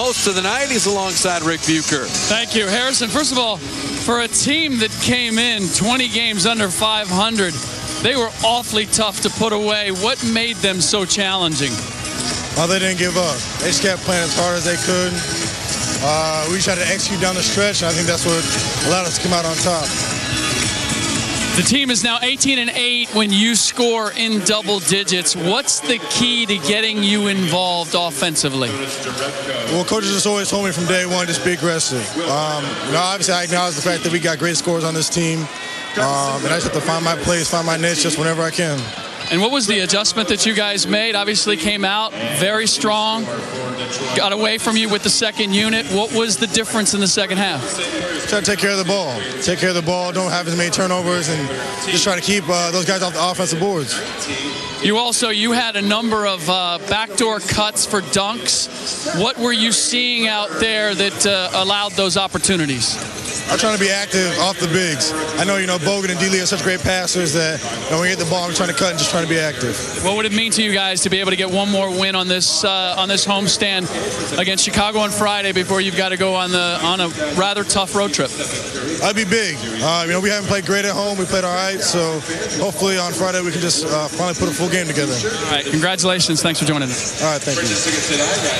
most of the 90s alongside Rick Bucher. Thank you, Harrison. First of all, for a team that came in 20 games under 500, they were awfully tough to put away. What made them so challenging? Oh, they didn't give up. They just kept playing as hard as they could. Uh, we tried to execute down the stretch, and I think that's what allowed us to come out on top. The team is now 18 and 8 when you score in double digits. What's the key to getting you involved offensively? Well, coaches just always told me from day one, just be aggressive. Um, you know, obviously, I acknowledge the fact that we got great scores on this team, um, and I just have to find my place, find my niche, just whenever I can. And what was the adjustment that you guys made? Obviously, came out very strong, got away from you with the second unit. What was the difference in the second half? Try to take care of the ball. Take care of the ball. Don't have as many turnovers, and just try to keep uh, those guys off the offensive boards. You also you had a number of uh, backdoor cuts for dunks. What were you seeing out there that uh, allowed those opportunities? I'm trying to be active off the bigs. I know, you know, Bogut and D-Lee are such great passers that you know, when we get the ball, I'm trying to cut and just trying to be active. What would it mean to you guys to be able to get one more win on this uh, on this homestand against Chicago on Friday before you've got to go on the on a rather tough road trip? That'd be big. Uh, you know, we haven't played great at home. We played all right, so hopefully on Friday we can just uh, finally put a full game together. All right, congratulations. Thanks for joining us. All right, thank you.